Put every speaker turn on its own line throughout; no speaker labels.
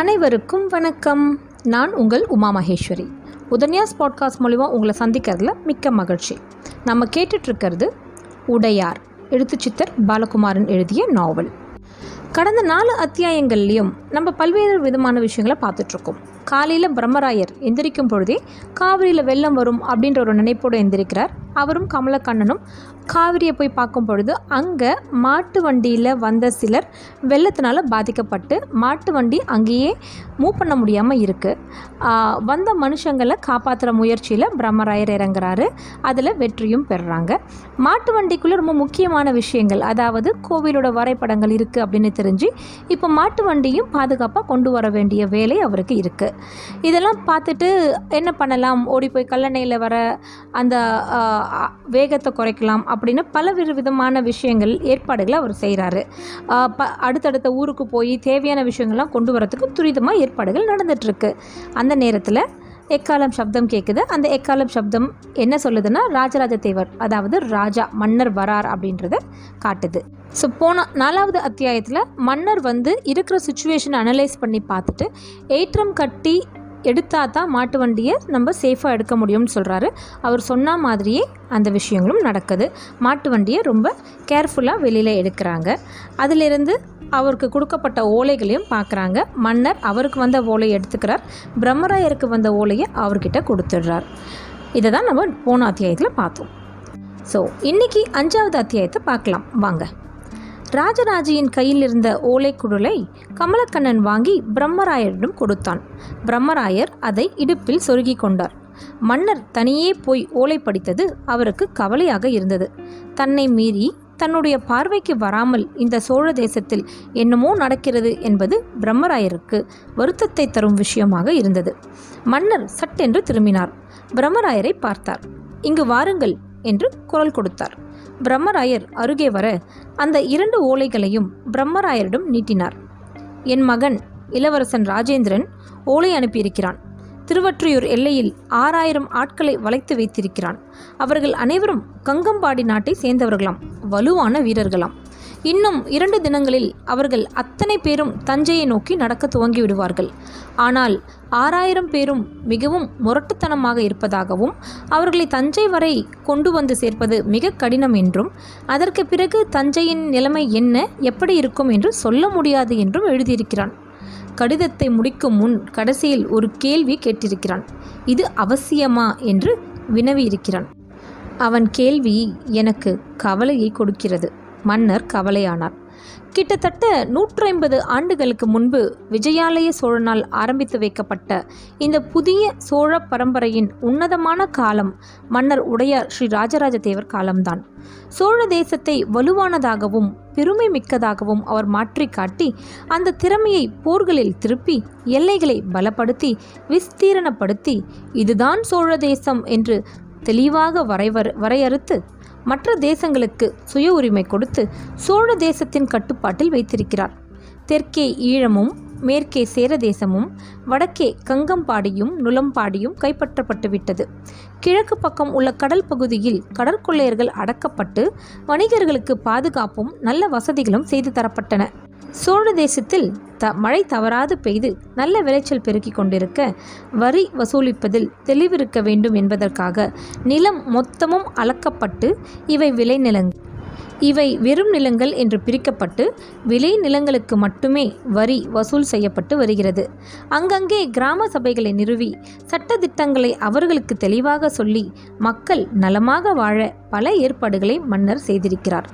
அனைவருக்கும் வணக்கம். நான் உங்கள் உமா மகேஸ்வரி. உதன்யாஸ் பாட்காஸ்ட் மூலிமா உங்களை சந்திக்கிறதுல மிக்க மகிழ்ச்சி. நம்ம கேட்டுட்ருக்கிறது உடையார் எழுத்துச்சித்தர் பாலகுமாரன் எழுதிய நாவல். கடந்த நாலு அத்தியாயங்கள்லேயும் நம்ம பல்வேறு விதமான விஷயங்களை பார்த்துட்ருக்கோம் காலையில் பிரம்மராயர் எந்திரிக்கும் பொழுதே காவிரியில் வெள்ளம் வரும் அப்படின்ற ஒரு நினைப்போடு எந்திரிக்கிறார். அவரும் கமலக்கண்ணனும் காவிரியை போய் பார்க்கும் பொழுது அங்கே மாட்டு வண்டியில் வந்த சிலர் வெள்ளத்தினால் பாதிக்கப்பட்டு மாட்டு வண்டி அங்கேயே மூவ் பண்ண முடியாமல் இருக்குது வந்த மனுஷங்களை காப்பாற்றுற முயற்சியில் பிரம்மராயர் இறங்குறாரு. அதில் வெற்றியும் பெறுறாங்க. மாட்டு வண்டிக்குள்ளே ரொம்ப முக்கியமான விஷயங்கள் அதாவது கோவிலோட வரைபடங்கள் இருக்குது அப்படின்னு தெரிஞ்சு இப்போ மாட்டு வண்டியும் பாதுகாப்பாக கொண்டு வர வேண்டிய வேலை அவருக்கு இருக்குது இதெல்லாம் பார்த்துட்டு என்ன பண்ணலாம்? ஓடி போய் கல்லணையில் வர அந்த வேகத்தை குறைக்கலாம் அப்படின்னு பல வித விதமான விஷயங்கள் ஏற்பாடுகளை அவர் செய்கிறாரு ப அடுத்தடுத்த ஊருக்கு போய் தேவையான விஷயங்கள்லாம் கொண்டு வரத்துக்கு துரிதமாக ஏற்பாடுகள் நடந்துகிட்ருக்கு அந்த நேரத்தில் எக்காலம் சப்தம் கேட்குது அந்த எக்காலம் சப்தம் என்ன சொல்லுதுன்னா ராஜராஜ தேவர் அதாவது ராஜா மன்னர் வரார் அப்படின்றத காட்டுது. ஸோ போன நாலாவது அத்தியாயத்தில் மன்னர் வந்து இருக்கிற சுச்சுவேஷனை அனலைஸ் பண்ணி பார்த்துட்டு ஏற்றம் கட்டி எடுத்தால் தான் மாட்டு வண்டியை நம்ம சேஃபாக எடுக்க முடியும்னு சொல்கிறாரு அவர் சொன்ன மாதிரியே அந்த விஷயங்களும் நடக்குது. மாட்டு வண்டியை ரொம்ப கேர்ஃபுல்லாக வெளியில் எடுக்கிறாங்க. அதிலிருந்து அவருக்கு கொடுக்கப்பட்ட ஓலைகளையும் பார்க்குறாங்க. மன்னர் அவருக்கு வந்த ஓலையை எடுத்துக்கிறார். பிரம்மராயருக்கு வந்த ஓலையை அவர்கிட்ட கொடுத்துடுறார். இதை தான் நம்ம போன அத்தியாயத்தில் பார்த்தோம். ஸோ இன்றைக்கி அஞ்சாவது அத்தியாயத்தை பார்க்கலாம். வாங்க. ராஜராஜியின் கையில் இருந்த ஓலைக்குடலை கமலக்கண்ணன் வாங்கி பிரம்மராயரிடம் கொடுத்தான். பிரம்மராயர் அதை இடுப்பில் சொருகிக் கொண்டார். மன்னர் தனியே போய் ஓலை படித்தது அவருக்கு கவலையாக இருந்தது. தன்னை மீறி தன்னுடைய பார்வைக்கு வராமல் இந்த சோழ தேசத்தில் என்னமோ நடக்கிறது என்பது பிரம்மராயருக்கு வருத்தத்தை தரும் விஷயமாக இருந்தது. மன்னர் சட்டென்று திரும்பினார். பிரம்மராயரை பார்த்தார். இங்கு வாருங்கள் என்று குரல் கொடுத்தார். பிரம்மராயர் அருகே வர அந்த இரண்டு ஓலைகளையும் பிரம்மராயரிடம் நீட்டினார். என் மகன் இளவரசன் ராஜேந்திரன் ஓலை அனுப்பியிருக்கிறான். திருவற்றியூர் எல்லையில் ஆறாயிரம் ஆட்களை வளைத்து வைத்திருக்கிறான். அவர்கள் அனைவரும் கங்கம்பாடி நாட்டை சேர்ந்தவர்களாம். வலுவான வீரர்களாம். இன்னும் இரண்டு தினங்களில் அவர்கள் அத்தனை பேரும் தஞ்சையை நோக்கி நடக்க துவங்கி விடுவார்கள் ஆனால் ஆறாயிரம் பேரும் மிகவும் முரட்டுத்தனமாக இருப்பதாகவும் அவர்களை தஞ்சை வரை கொண்டு வந்து சேர்ப்பது மிக கடினம் என்றும் அதற்கு பிறகு தஞ்சையின் நிலைமை என்ன எப்படி இருக்கும் என்று சொல்ல முடியாது என்றும் எழுதியிருக்கிறான். கடிதத்தை முடிக்கும் முன் கடைசியில் ஒரு கேள்வி கேட்டிருக்கிறான். இது அவசியமா என்று வினவியிருக்கிறான். அவன் கேள்வி எனக்கு கவலையை கொடுக்கிறது. மன்னர் கவலையானார். கிட்டத்தட்ட நூற்றி ஐம்பது ஆண்டுகளுக்கு முன்பு விஜயாலய சோழனால் ஆரம்பித்து வைக்கப்பட்ட இந்த புதிய சோழ பரம்பரையின் உன்னதமான காலம் மன்னர் உடையார் ஸ்ரீ ராஜராஜ தேவர் காலம்தான். சோழ தேசத்தை வலுவானதாகவும் பெருமை மிக்கதாகவும் அவர் மாற்றி காட்டி அந்த திறமையை போர்களில் திருப்பி எல்லைகளை பலப்படுத்தி விஸ்தீரணப்படுத்தி இதுதான் சோழ தேசம் என்று தெளிவாக வரைவர் வரையறுத்து மற்ற தேசங்களுக்கு சுய உரிமை கொடுத்து சோழ தேசத்தின் கட்டுப்பாட்டில் வைத்திருக்கிறார். தெற்கே ஈழமும் மேற்கே சேர தேசமும் வடக்கே கங்கம்பாடியும் நுளம்பாடியும் கைப்பற்றப்பட்டுவிட்டது. கிழக்கு பக்கம் உள்ள கடல் பகுதியில் கடற்கொள்ளையர்கள் அடக்கப்பட்டு வணிகர்களுக்கு பாதுகாப்பும் நல்ல வசதிகளும் செய்து தரப்பட்டன. சோழ தேசத்தில் த மழை தவறாது பெய்து நல்ல விளைச்சல் பெருக்கிக் கொண்டிருக்க வரி வசூலிப்பதில் தெளிவிருக்க வேண்டும் என்பதற்காக நிலம் மொத்தமும் அளக்கப்பட்டு இவை விளைநிலங்கள் இவை வெறும் நிலங்கள் என்று பிரிக்கப்பட்டு விளை நிலங்களுக்கு மட்டுமே வரி வசூல் செய்யப்பட்டு வருகிறது. அங்கங்கே கிராம சபைகளை நிறுவி சட்டத்திட்டங்களை அவர்களுக்கு தெளிவாக சொல்லி மக்கள் நலமாக வாழ பல ஏற்பாடுகளை மன்னர் செய்திருக்கிறார்.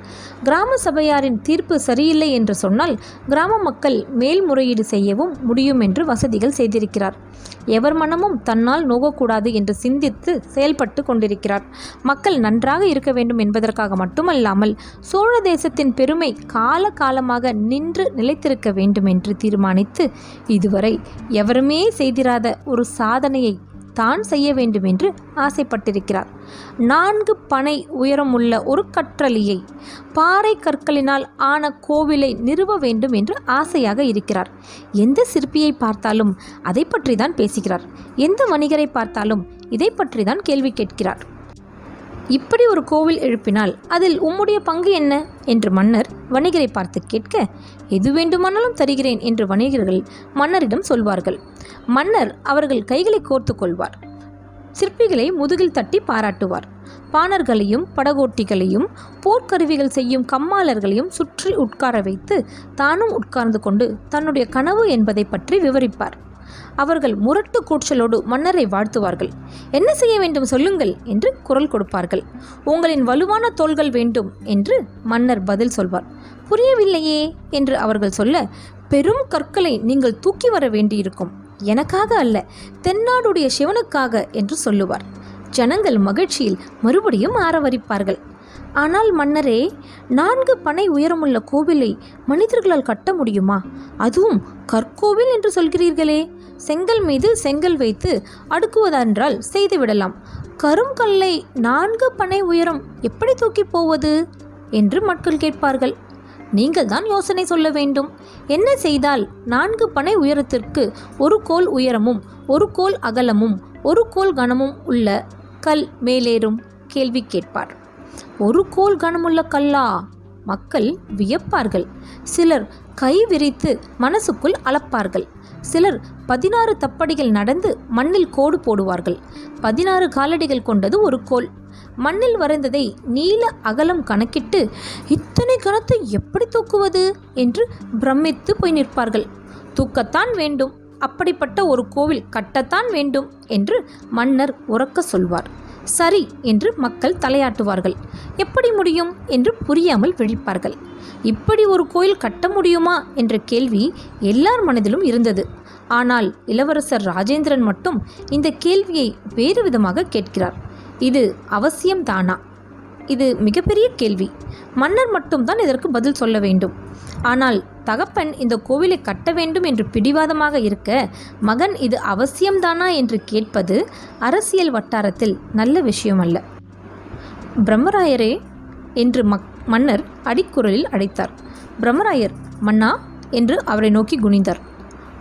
கிராம சபையாரின் தீர்ப்பு சரியில்லை என்று சொன்னால் கிராம மக்கள் மேல்முறையீடு செய்யவும் முடியும் என்று வசதிகள் செய்திருக்கிறார். எவர் மனமும் தன்னால் நோகக்கூடாது என்று சிந்தித்து செயல்பட்டு கொண்டிருக்கிறார். மக்கள் நன்றாக இருக்க வேண்டும் என்பதற்காக மட்டுமல்லாமல் சோழ தேசத்தின் பெருமை கால காலமாக நின்று நிலைத்திருக்க வேண்டும் என்று தீர்மானித்து இதுவரை எவருமே செய்திராத ஒரு சாதனையை தான் செய்ய வேண்டும் என்று ஆசைப்பட்டிருக்கிறார். நான்கு பனை உயரமுள்ள ஒரு கற்றலியை பாறை கற்களினால் ஆன கோவிலை நிறுவ வேண்டும் என்று ஆசையாக இருக்கிறார். எந்த சிற்பியை பார்த்தாலும் அதை பற்றி தான் பேசுகிறார். எந்த வணிகரை பார்த்தாலும் இதை பற்றி தான் கேள்வி கேட்கிறார். இப்படி ஒரு கோவில் எழுப்பினால் அதில் உம்முடைய பங்கு என்ன? என்று மன்னர் வணிகரை பார்த்து கேட்க எது வேண்டுமானாலும் தருகிறேன் என்று வணிகர்கள் மன்னரிடம் சொல்வார்கள். மன்னர் அவர்கள் கைகளை கோர்த்து கொள்வார். சிற்பிகளை முதுகில் தட்டி பாராட்டுவார். பாணர்களையும் படகோட்டிகளையும் போர்க்கருவிகள் செய்யும் கம்மாளர்களையும் சுற்றி உட்கார வைத்து தானும் உட்கார்ந்து கொண்டு தன்னுடைய கனவு என்பதை பற்றி விவரிப்பார். அவர்கள் முரட்டு கூச்சலோடு மன்னரை வாழ்த்துவார்கள். என்ன செய்ய வேண்டும் சொல்லுங்கள் என்று குரல் கொடுப்பார்கள். உங்களின் வலுவான தோள்கள் வேண்டும் என்று மன்னர் பதில் சொல்வார். புரியவில்லையே என்று அவர்கள் சொல்ல பெரும் கற்களை நீங்கள் தூக்கி வர வேண்டியிருக்கும். எனக்காக அல்ல தென்னாடுடைய சிவனுக்காக என்று சொல்லுவார். ஜனங்கள் மகிழ்ச்சியில் மறுபடியும் ஆரவரிப்பார்கள். ஆனால் மன்னரே நான்கு பனை உயரமுள்ள கோவிலை மனிதர்களால் கட்ட முடியுமா? அதுவும் கற்கோவில் என்று சொல்கிறீர்களே செங்கல் மீது செங்கல் வைத்து அடுக்குவதென்றால் செய்துவிடலாம். கருங்கல்லை நான்கு பனை உயரம் எப்படி தூக்கி போவது? என்று மக்கள் கேட்பார்கள். நீங்கள் தான் யோசனை சொல்ல வேண்டும். என்ன செய்தால் நான்கு பனை உயரத்திற்கு ஒரு கோல் உயரமும் ஒரு கோல் அகலமும் ஒரு கோல் கனமும் உள்ள கல் மேலேறும்? கேள்வி கேட்பார். ஒரு கோல் கனமுள்ள கல்லா? மக்கள் வியப்பார்கள். சிலர் கை விரித்து மனசுக்குள் அளப்பார்கள். சிலர் பதினாறு தப்படிகள் நடந்து மண்ணில் கோடு போடுவார்கள். பதினாறு காலடிகள் கொண்டது ஒரு கோல். மண்ணில் வரைந்ததை நீல அகலம் கணக்கிட்டு இத்தனை கணத்தை எப்படி தூக்குவது? என்று பிரமித்து போய் நிற்பார்கள். தூக்கத்தான் வேண்டும். அப்படிப்பட்ட ஒரு கோவில் கட்டத்தான் வேண்டும் என்று மன்னர் உறக்க சொல்வார். சரி என்று மக்கள் தலையாட்டுவார்கள். எப்படி முடியும் என்று புரியாமல் விழிப்பார்கள். இப்படி ஒரு கோயில் கட்ட முடியுமா என்ற கேள்வி எல்லார் மனதிலும் இருந்தது. ஆனால் இளவரசர் ராஜேந்திரன் மட்டும் இந்த கேள்வியை வேறு விதமாக கேட்கிறார். இது அவசியம் தானா இது மிகப்பெரிய கேள்வி. மன்னர் மட்டும்தான் இதற்கு பதில் சொல்ல வேண்டும். ஆனால் தகப்பன் இந்த கோவிலை கட்ட வேண்டும் என்று பிடிவாதமாக இருக்க மகன் இது அவசியம்தானா என்று கேட்பது அரசியல் வட்டாரத்தில் நல்ல விஷயம் அல்ல பிரம்மராயரே என்று மக் மன்னர் அடிக்குரலில் அழைத்தார். பிரம்மராயர் மன்னா என்று அவரை நோக்கி குனிந்தார்.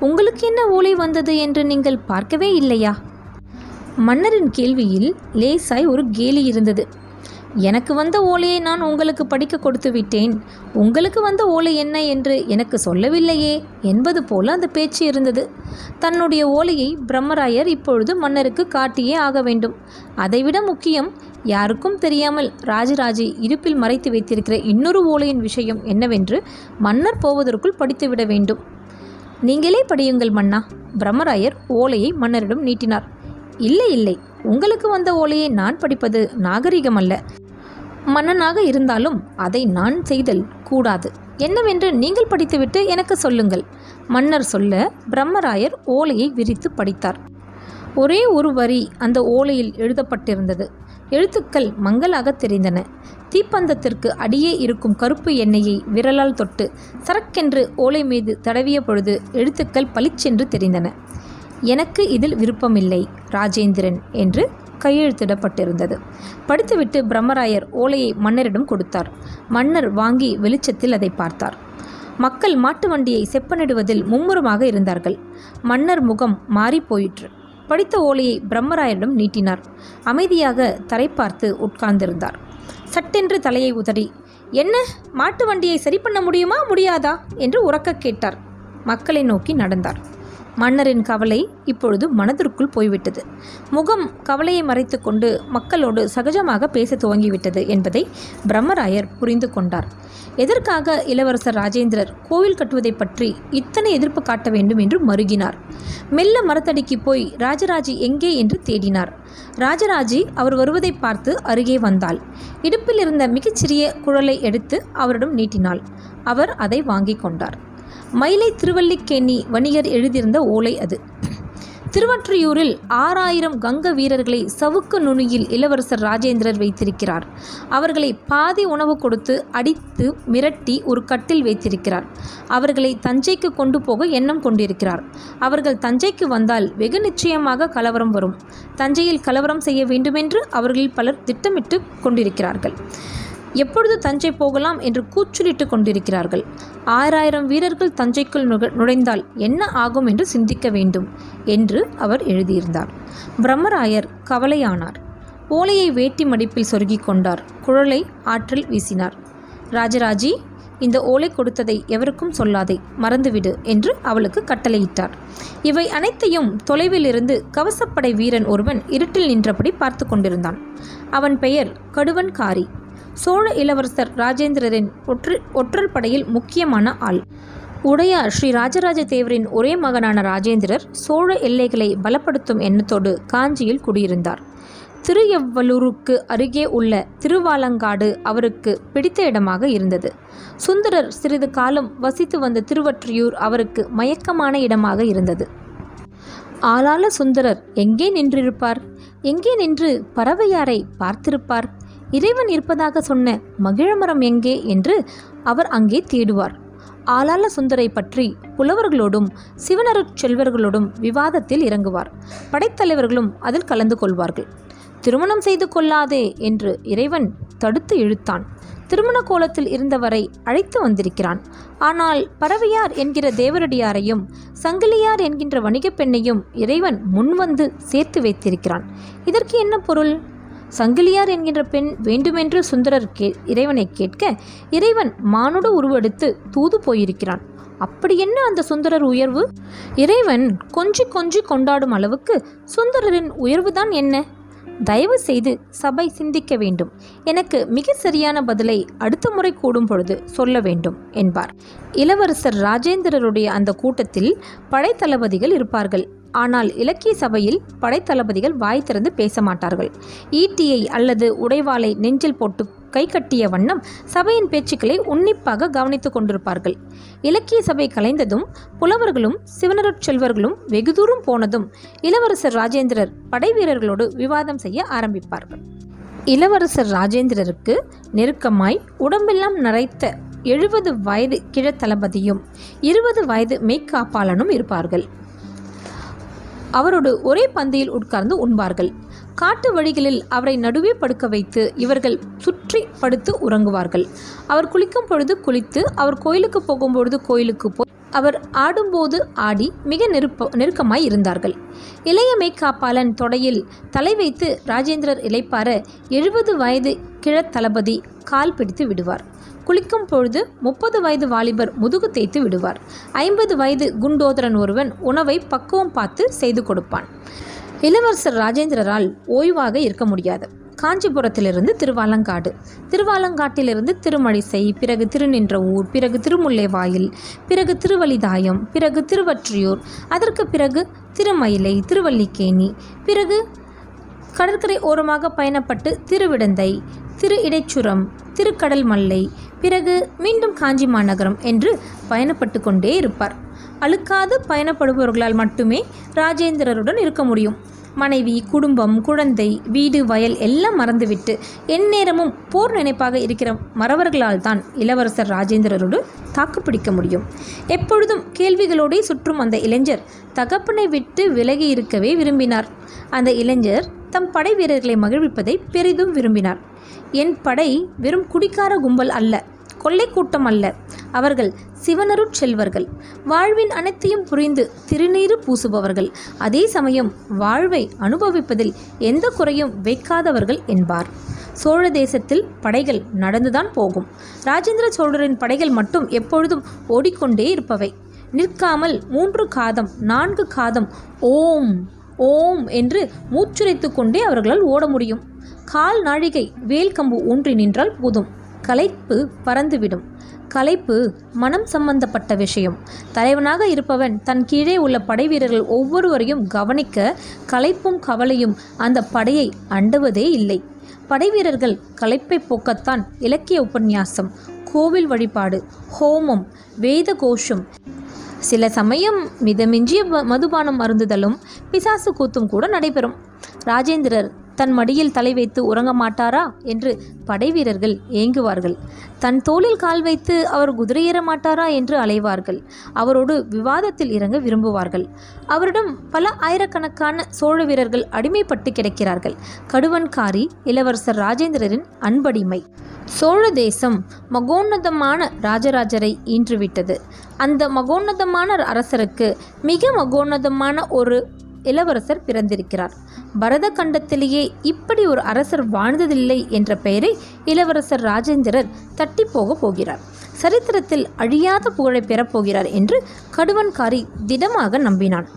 உங்களுக்கு என்ன ஓலை வந்தது என்று நீங்கள் பார்க்கவே இல்லையா? மன்னரின் கேள்வியில் லேசாய் ஒரு கேலி இருந்தது. எனக்கு வந்த ஓலையை நான் உங்களுக்கு படிக்க கொடுத்து விட்டேன். உங்களுக்கு வந்த ஓலை என்ன என்று எனக்கு சொல்லவில்லையே என்பது போல அந்த பேச்சு இருந்தது. தன்னுடைய ஓலையை பிரம்மராயர் இப்பொழுது மன்னருக்கு காட்டியே ஆக வேண்டும். அதைவிட முக்கியம் யாருக்கும் தெரியாமல் ராஜராஜை இருப்பில் மறைத்து வைத்திருக்கிற இன்னொரு ஓலையின் விஷயம் என்னவென்று மன்னர் போவதற்குள் படித்துவிட வேண்டும். நீங்களே படியுங்கள் மன்னா. பிரம்மராயர் ஓலையை மன்னரிடம் நீட்டினார். இல்லை இல்லை. உங்களுக்கு வந்த ஓலையை நான் படிப்பது நாகரிகம் அல்ல மன்னனாக இருந்தாலும் அதை நான் செய்தல் கூடாது. என்னவென்று நீங்கள் படித்துவிட்டு எனக்கு சொல்லுங்கள். மன்னர் சொல்ல பிரம்மராயர் ஓலையை விரித்து படித்தார். ஒரே ஒரு வரி அந்த ஓலையில் எழுதப்பட்டிருந்தது. எழுத்துக்கள் மங்களாக தெரிந்தன. தீப்பந்தத்திற்கு அடியே இருக்கும் கருப்பு எண்ணெயை விரலால் தொட்டு சரக்கென்று ஓலை மீது தடவிய பொழுது எழுத்துக்கள் பளிச்சென்று தெரிந்தன. எனக்கு இதில் விருப்பமில்லை ராஜேந்திரன் என்று கையெழுத்திடப்பட்டிருந்தது. படித்துவிட்டு பிரம்மராயர் ஓலையை மன்னரிடம் கொடுத்தார். மன்னர் வாங்கி வெளிச்சத்தில் அதை பார்த்தார். மக்கள் மாட்டு வண்டியை செப்பனிடுவதில் மும்முரமாக இருந்தார்கள். மன்னர் முகம் மாறிப் போயிற்று. படித்த ஓலையை பிரம்மராயரிடம் நீட்டினார். அமைதியாக தரை பார்த்து உட்கார்ந்திருந்தார். சட்டென்று தலையை உதறி என்ன? மாட்டு வண்டியை சரி பண்ண முடியுமா? முடியாதா? என்று உறக்க கேட்டார். மக்களை நோக்கி நடந்தார். மன்னரின் கவலை இப்பொழுது மனதிற்குள் போய்விட்டது. முகம் கவலையை மறைத்து கொண்டு மக்களோடு சகஜமாக பேச துவங்கிவிட்டது என்பதை பிரம்மராயர் புரிந்து கொண்டார். எதற்காக இளவரசர் ராஜேந்திரர் கோவில் கட்டுவதை பற்றி இத்தனை எதிர்ப்பு காட்ட வேண்டும் என்று மருகினார். மெல்ல மரத்தடிக்கு போய் ராஜராஜி எங்கே என்று தேடினார். ராஜராஜி அவர் வருவதை பார்த்து அருகே வந்தாள். இடுப்பில் இருந்த மிகச்சிறிய குழலை எடுத்து அவரிடம் நீட்டினாள். அவர் அதை வாங்கி கொண்டார். மயிலை திருவல்லிக்கேணி வணிகர் எழுதியிருந்த ஓலை அது. திருவற்றியூரில் ஆறாயிரம் கங்க வீரர்களை சவுக்கு நுனியில் இளவரசர் ராஜேந்திரர் வைத்திருக்கிறார். அவர்களை பாதி உணவு கொடுத்து அடித்து மிரட்டி ஒரு கட்டில் வைத்திருக்கிறார். அவர்களை தஞ்சைக்கு கொண்டு போக எண்ணம் கொண்டிருக்கிறார். அவர்கள் தஞ்சைக்கு வந்தால் வெகு நிச்சயமாக கலவரம் வரும். தஞ்சையில் கலவரம் செய்ய வேண்டுமென்று அவர்களில் பலர் திட்டமிட்டு கொண்டிருக்கிறார்கள். எப்பொழுது தஞ்சை போகலாம் என்று கூச்சலிட்டு கொண்டிருக்கிறார்கள். ஆறாயிரம் வீரர்கள் தஞ்சைக்குள் நுழைந்தால் என்ன ஆகும் என்று சிந்திக்க வேண்டும் என்று அவர் எழுதியிருந்தார். பிரம்மராயர் கவலையானார். ஓலையை வேட்டி மடிப்பில் சொருகிக் கொண்டார். குழலை ஆற்றில் வீசினார். ராஜராஜி இந்த ஓலை கொடுத்ததை எவருக்கும் சொல்லாதே மறந்துவிடு என்று அவளுக்கு கட்டளையிட்டார். இவை அனைத்தையும் தொலைவிலிருந்து கவசப்படை வீரன் ஒருவன் இருட்டில் நின்றபடி பார்த்து கொண்டிருந்தான். அவன் பெயர் கடுவன்காரி. சோழ இளவரசர் ராஜேந்திரரின் ஒற்று ஒற்றல் படையில் முக்கியமான ஆள். உடையார் ஸ்ரீ ராஜராஜ தேவரின் ஒரே மகனான ராஜேந்திரர் சோழ எல்லைகளை பலப்படுத்தும் எண்ணத்தோடு காஞ்சியில் குடியிருந்தார். திருஎவ்வலூருக்கு அருகே உள்ள திருவாலங்காடு அவருக்கு பிடித்த இடமாக இருந்தது. சுந்தரர் சிறிது காலம் வசித்து வந்த திருவற்றியூர் அவருக்கு மயக்கமான இடமாக இருந்தது. ஆளாள சுந்தரர் எங்கே நின்றிருப்பார்? எங்கே நின்று பறவையாரை பார்த்திருப்பார்? இறைவன் இருப்பதாக சொன்ன மகிழமரம் எங்கே என்று அவர் அங்கே தேடுவார். ஆளாள சுந்தரை பற்றி புலவர்களோடும் சிவனருட் செல்வர்களோடும் விவாதத்தில் இறங்குவார். படைத்தலைவர்களும் அதில் கலந்து கொள்வார்கள். திருமணம் செய்து கொள்ளாதே என்று இறைவன் தடுத்து இழுத்தான். திருமண கோலத்தில் இருந்தவரை அழைத்து வந்திருக்கிறான். ஆனால் பறவையார் என்கிற தேவரடியாரையும் சங்கிலியார் என்கின்ற வணிகப் பெண்ணையும் இறைவன் முன்வந்து சேர்த்து வைத்திருக்கிறான். இதற்கு என்ன பொருள்? சங்கிலியார் என்கின்ற பெண் வேண்டுமென்று சுந்தரர் கே இறைவனை கேட்க இறைவன் மானுட உருவெடுத்து தூது போயிருக்கிறான். அப்படி என்ன அந்த சுந்தரர் உயர்வு? இறைவன் கொஞ்சி கொஞ்சி கொண்டாடும் அளவுக்கு சுந்தரரின் உயர்வுதான் என்ன? தயவு செய்து சபை சிந்திக்க வேண்டும். எனக்கு மிக சரியான பதிலை அடுத்த முறை கூடும் பொழுது சொல்ல வேண்டும் என்பார். இளவரசர் ராஜேந்திரருடைய அந்த கூட்டத்தில் படைத்தளபதிகள் இருப்பார்கள். ஆனால் இலக்கிய சபையில் படைத்தளபதிகள் வாய் திறந்து பேச மாட்டார்கள். ஈட்டியை அல்லது உடைவாளை நெஞ்சில் போட்டு கை கட்டிய வண்ணம் சபையின் பேச்சுக்களை உன்னிப்பாக கவனித்துக் கொண்டிருப்பார்கள். இலக்கிய சபை கலைந்ததும் புலவர்களும் சிவனருட் செல்வர்களும் வெகு தூரம் போனதும் இளவரசர் ராஜேந்திரர் படை வீரர்களோடு விவாதம் செய்ய ஆரம்பிப்பார்கள். இளவரசர் ராஜேந்திரருக்கு நெருக்கமாய் உடம்பெல்லாம் நரைத்த எழுபது வயது கிழத்தளபதியும் இருபது வயது மெய்க்காப்பாளனும் இருப்பார்கள். அவரோடு ஒரே பந்தியில் உட்கார்ந்து உண்பார்கள். காட்டு வழிகளில் அவரை நடுவே படுக்க வைத்து இவர்கள் சுற்றி படுத்து உறங்குவார்கள். அவர் குளிக்கும் பொழுது குளித்து அவர் கோயிலுக்கு போகும்பொழுது கோயிலுக்கு போய் அவர் ஆடும்போது ஆடி மிக நெருப்ப நெருக்கமாய் இருந்தார்கள். இளைய மெய்க்காப்பாளன் தொடையில் தலை வைத்து ராஜேந்திரர் இளைப்பார எழுபது வயது கிழத்தளபதி கால் பிடித்து விடுவார். குளிக்கும் பொழுது முப்பது வயது வாலிபர் முதுகு தேய்த்து விடுவார். ஐம்பது வயது குண்டோதரன் ஒருவன் உணவை பக்குவம் பார்த்து செய்து கொடுப்பான். இளவரசர் ராஜேந்திரரால் ஓய்வாக இருக்க முடியாது. காஞ்சிபுரத்திலிருந்து திருவாலங்காடு. திருவாலங்காட்டிலிருந்து திருமழிசை பிறகு திருநின்ற ஊர் பிறகு திருமுல்லைவாயில் பிறகு திருவலிதாயம் பிறகு திருவற்றியூர் அதற்கு பிறகு திருமயிலை திருவல்லிக்கேணி பிறகு கடற்கரை ஓரமாக பயணப்பட்டு திருவிடந்தை திரு இடைச்சுரம் திருக்கடல் மல்லை பிறகு மீண்டும் காஞ்சி மாநகரம் என்று பயணப்பட்டு கொண்டே இருப்பார். அழுக்காது பயணப்படுபவர்களால் மட்டுமே ராஜேந்திரருடன் இருக்க முடியும். மனைவி குடும்பம் குழந்தை வீடு வயல் எல்லாம் மறந்துவிட்டு எந்நேரமும் போர் நினைப்பாக இருக்கிற மறவர்களால் தான் இளவரசர் ராஜேந்திரரோடு தாக்குப்பிடிக்க முடியும். எப்பொழுதும் கேள்விகளோடே சுற்றும் அந்த இளைஞர் தகப்பனை விட்டு விலகி இருக்கவே விரும்பினார். அந்த இளைஞர் தம் படை வீரர்களை மகிழ்விப்பதை பெரிதும் விரும்பினார். என் படை வெறும் குடிக்கார கும்பல் அல்ல கொள்ளை கூட்டம் அல்ல. அவர்கள் சிவனருட் செல்வர்கள். வாழ்வின் அனைத்தையும் புரிந்து திருநீறு பூசுபவர்கள். அதே சமயம் வாழ்வை அனுபவிப்பதில் எந்த குறையும் வைக்காதவர்கள் என்பார். சோழ தேசத்தில் படைகள் நடந்துதான் போகும். ராஜேந்திர சோழரின் படைகள் மட்டும் எப்பொழுதும் ஓடிக்கொண்டே இருப்பவை. நிற்காமல் மூன்று காதம் நான்கு காதம் ஓம்! ஓம் என்று மூச்சுரைத்து கொண்டே அவர்களால் ஓட முடியும். கால் நாழிகை வேல் கம்பு ஊன்றி நின்றால் போதும். களைப்பு பறந்துவிடும். கலைப்பு மனம் சம்பந்தப்பட்ட விஷயம். தலைவனாக இருப்பவன் தன் கீழே உள்ள படை வீரர்கள் ஒவ்வொருவரையும் கவனிக்க கலைப்பும் கவலையும் அந்த படையை அண்டுவதே இல்லை. படை வீரர்கள் கலைப்பை போக்கத்தான் இலக்கிய உபன்யாசம் கோவில் வழிபாடு ஹோமம் வேத கோஷம் சில சமயம் மிதமிஞ்சிய ம- மதுபானம் அருந்துதலும் பிசாசு கூத்தும் கூட நடைபெறும். ராஜேந்திரர் தன் மடியில் தலை வைத்து உறங்க மாட்டாரா என்று படைவீரர்கள் ஏங்குவார்கள். தன் தோளில் கால் வைத்து அவர் குதிரையேற மாட்டாரா என்று அலைவார்கள். அவரோடு விவாதத்தில் இறங்க விரும்புவார்கள். அவரிடம் பல ஆயிரக்கணக்கான சோழ வீரர்கள் அடிமைப்பட்டு கிடக்கிறார்கள். கடுவன்காரி இளவரசர் ராஜேந்திரரின் அன்படிமை. சோழ தேசம் மகோன்னதமான ராஜராஜரை ஈன்றுவிட்டது. அந்த மகோன்னதமான அரசருக்கு மிக மகோன்னதமான ஒரு இளவரசர் பிறந்திருக்கிறார். பரத கண்டத்திலேயே இப்படி ஒரு அரசர் வாழ்ந்ததில்லை என்ற பெயரை இளவரசர் ராஜேந்திரர் தட்டி போக போகிறார். சரித்திரத்தில் அழியாத புகழை பெறப்போகிறார் என்று கடுவன்காரி திடமாக நம்பினான்.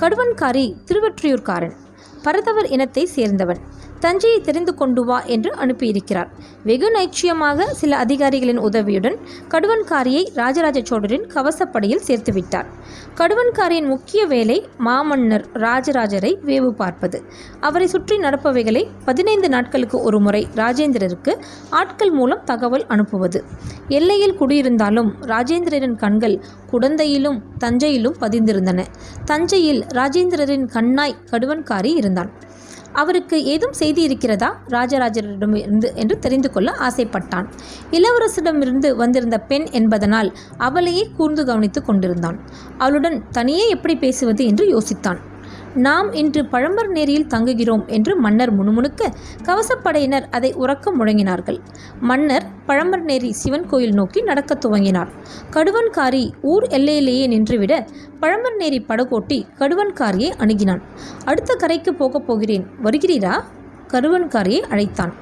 கடுவன்காரி திருவற்றியூர்காரன். பரதவர் இனத்தை சேர்ந்தவன். தஞ்சையை தெரிந்து கொண்டு வா என்று அனுப்பியிருக்கிறார். வெகு நைச்சியமாக சில அதிகாரிகளின் உதவியுடன் கடுவன்காரியை ராஜராஜ சோழரின் கவசப்படையில் சேர்த்துவிட்டார் கடுவன்காரியின் முக்கிய வேலை மாமன்னர் ராஜராஜரை வேவு பார்ப்பது. அவரை சுற்றி நடப்பவைகளை பதினைந்து நாட்களுக்கு ஒரு முறை ராஜேந்திரருக்கு ஆட்கள் மூலம் தகவல் அனுப்புவது. எல்லையில் குடியிருந்தாலும் ராஜேந்திரரின் கண்கள் குடந்தையிலும் தஞ்சையிலும் பதிந்திருந்தன. தஞ்சையில் ராஜேந்திரரின் கண்ணாய் கடுவன்காரி இருந்தான். அவருக்கு ஏதும் செய்தி இருக்கிறதா? ராஜராஜரிடம் இருந்து என்று தெரிந்து கொள்ள ஆசைப்பட்டான். இளவரசரிடமிருந்து வந்திருந்த பெண் என்பதனால் அவளையே கூர்ந்து கவனித்துக் கொண்டிருந்தான். அவளுடன் தனியே எப்படி பேசுவது என்று யோசித்தான். நாம் இன்று பழம்பர் நேரியில் தங்குகிறோம் என்று மன்னர் முணுமுணுக்க கவசப்படையினர் அதை உறக்க முழங்கினார்கள். மன்னர் பழம்பர் நேரி சிவன் கோயில் நோக்கி நடக்கத் துவங்கினார். கடுவன்காரி ஊர் எல்லையிலேயே நின்றுவிட பழம்பர் நேரி படகோட்டி கடுவன்காரியை அணுகினான். அடுத்த கரைக்கு போகப் போகிறேன். வருகிறீரா? கருவன்காரியை அழைத்தான்.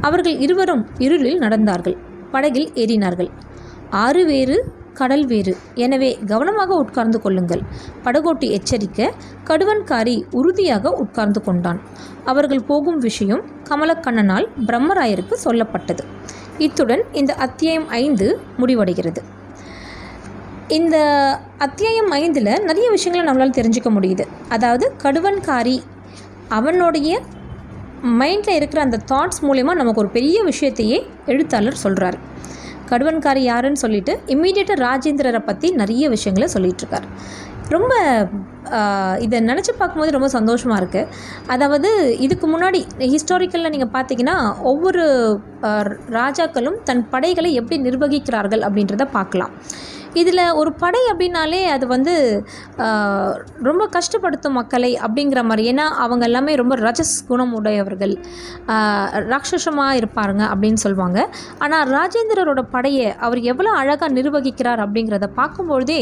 அவர்கள் இருவரும் இருளில் நடந்தார்கள். படகில் ஏறினார்கள். ஆறு வேறு கடல் வேறு. எனவே கவனமாக உட்கார்ந்து கொள்ளுங்கள். படகோட்டி எச்சரிக்க கடுவன்காரி உறுதியாக உட்கார்ந்து கொண்டான். அவர்கள் போகும் விஷயம் கமலக்கண்ணனால் பிரம்மராயருக்கு சொல்லப்பட்டது. இத்துடன் இந்த அத்தியாயம் ஐந்து முடிவடைகிறது. இந்த அத்தியாயம் ஐந்தில் நிறைய விஷயங்களை நம்மளால் தெரிஞ்சுக்க முடியுது. அதாவது கடுவன்காரி அவனுடைய மைண்டில் இருக்கிற அந்த தாட்ஸ் மூலயமா நமக்கு ஒரு பெரிய விஷயத்தையே எழுத்தாளர் சொல்கிறார் கடுவன்காரி யாருன்னு சொல்லிட்டு இம்மீடியட்டாக ராஜேந்திரரை பற்றி நிறைய விஷயங்களை சொல்லிகிட்ருக்கார் ரொம்ப இதை நினச்சி பார்க்கும்போது ரொம்ப சந்தோஷமாக இருக்குது அதாவது இதுக்கு முன்னாடி ஹிஸ்டாரிக்கலில் நீங்கள் பார்த்தீங்கன்னா ஒவ்வொரு ராஜாக்களும் தன் படைகளை எப்படி நிர்வகிக்கிறார்கள் அப்படின்றத பார்க்கலாம். இதில் ஒரு படை அப்படின்னாலே அது வந்து ரொம்ப கஷ்டப்படுத்தும் மக்களை அப்படிங்கிற மாதிரி. ஏன்னா அவங்க எல்லாமே ரொம்ப ரஜஸ் குணம் உடையவர்கள். ராட்சசமாக இருப்பாருங்க அப்படின்னு சொல்லுவாங்க. ஆனால் ராஜேந்திரரோட படையை அவர் எவ்வளோ அழகாக நிர்வகிக்கிறார் அப்படிங்கிறத பார்க்கும்பொழுதே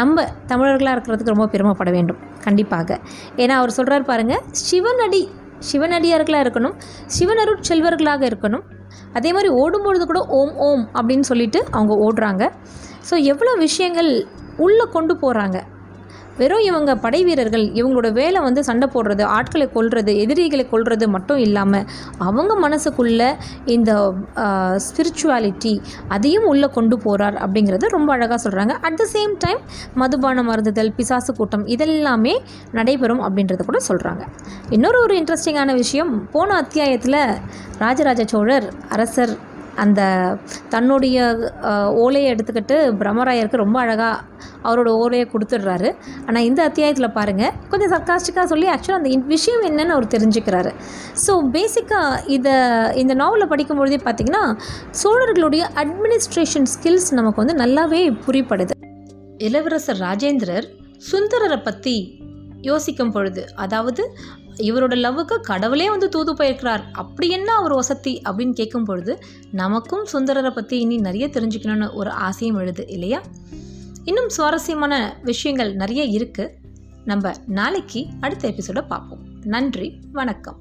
நம்ம தமிழர்களாக இருக்கிறதுக்கு ரொம்ப பெருமைப்பட வேண்டும். கண்டிப்பாக. ஏன்னா அவர் சொல்கிறார் பாருங்கள் சிவனடி சிவனடியார்களாக இருக்கணும். சிவனருட் செல்வர்களாக இருக்கணும். அதே மாதிரி ஓடும்பொழுது கூட ஓம் ஓம் அப்படின்னு சொல்லிட்டு அவங்க ஓடுறாங்க. ஸோ எவ்வளோ விஷயங்கள் உள்ளே கொண்டு போகிறாங்க வெறும் இவங்க படை வீரர்கள் இவங்களோட வேலை வந்து சண்டை போடுறது ஆட்களை கொல்றது எதிரிகளை கொல்றது மட்டும் இல்லாமல் அவங்க மனசுக்குள்ள இந்த ஸ்பிரிச்சுவாலிட்டி அதையும் உள்ளே கொண்டு போகிறார் அப்படிங்கிறத ரொம்ப அழகாக சொல்கிறாங்க அட் த சேம் டைம் மதுபான மருந்துதல் பிசாசு கூட்டம் இதெல்லாமே நடைபெறும் அப்படின்றத கூட சொல்கிறாங்க இன்னொரு ஒரு இன்ட்ரெஸ்டிங்கான விஷயம் போன அத்தியாயத்தில் ராஜராஜ சோழர் அரசர் அந்த தன்னுடைய ஓலையை எடுத்துக்கிட்டு பிரம்மராயருக்கு ரொம்ப அழகாக அவரோட ஓலையை கொடுத்துட்றாரு. ஆனால் இந்த அத்தியாயத்தில் பாருங்கள் கொஞ்சம் சர்க்காஸ்டிக்காக சொல்லி ஆக்சுவலாக அந்த விஷயம் என்னன்னு அவர் தெரிஞ்சுக்கிறாரு. ஸோ பேசிக்காக இதை இந்த நாவலை படிக்கும்பொழுதே பார்த்திங்கன்னா சோழர்களுடைய அட்மினிஸ்ட்ரேஷன் ஸ்கில்ஸ் நமக்கு வந்து நல்லாவே புரிப்படுது. இளவரசர் ராஜேந்திரர் சுந்தரரை பற்றி யோசிக்கும் பொழுது அதாவது இவரோட லவ்வுக்கு கடவுளே வந்து தூது போயிருக்கிறார். அப்படி என்ன அவர் வசதி? அப்படின்னு கேட்கும் பொழுது நமக்கும் சுந்தரரை பற்றி இனி நிறைய தெரிஞ்சுக்கணும்னு ஒரு ஆசையும் எழுது இல்லையா? இன்னும் சுவாரஸ்யமான விஷயங்கள் நிறைய இருக்குது நம்ம நாளைக்கு அடுத்த எபிசோட பார்ப்போம். நன்றி வணக்கம்.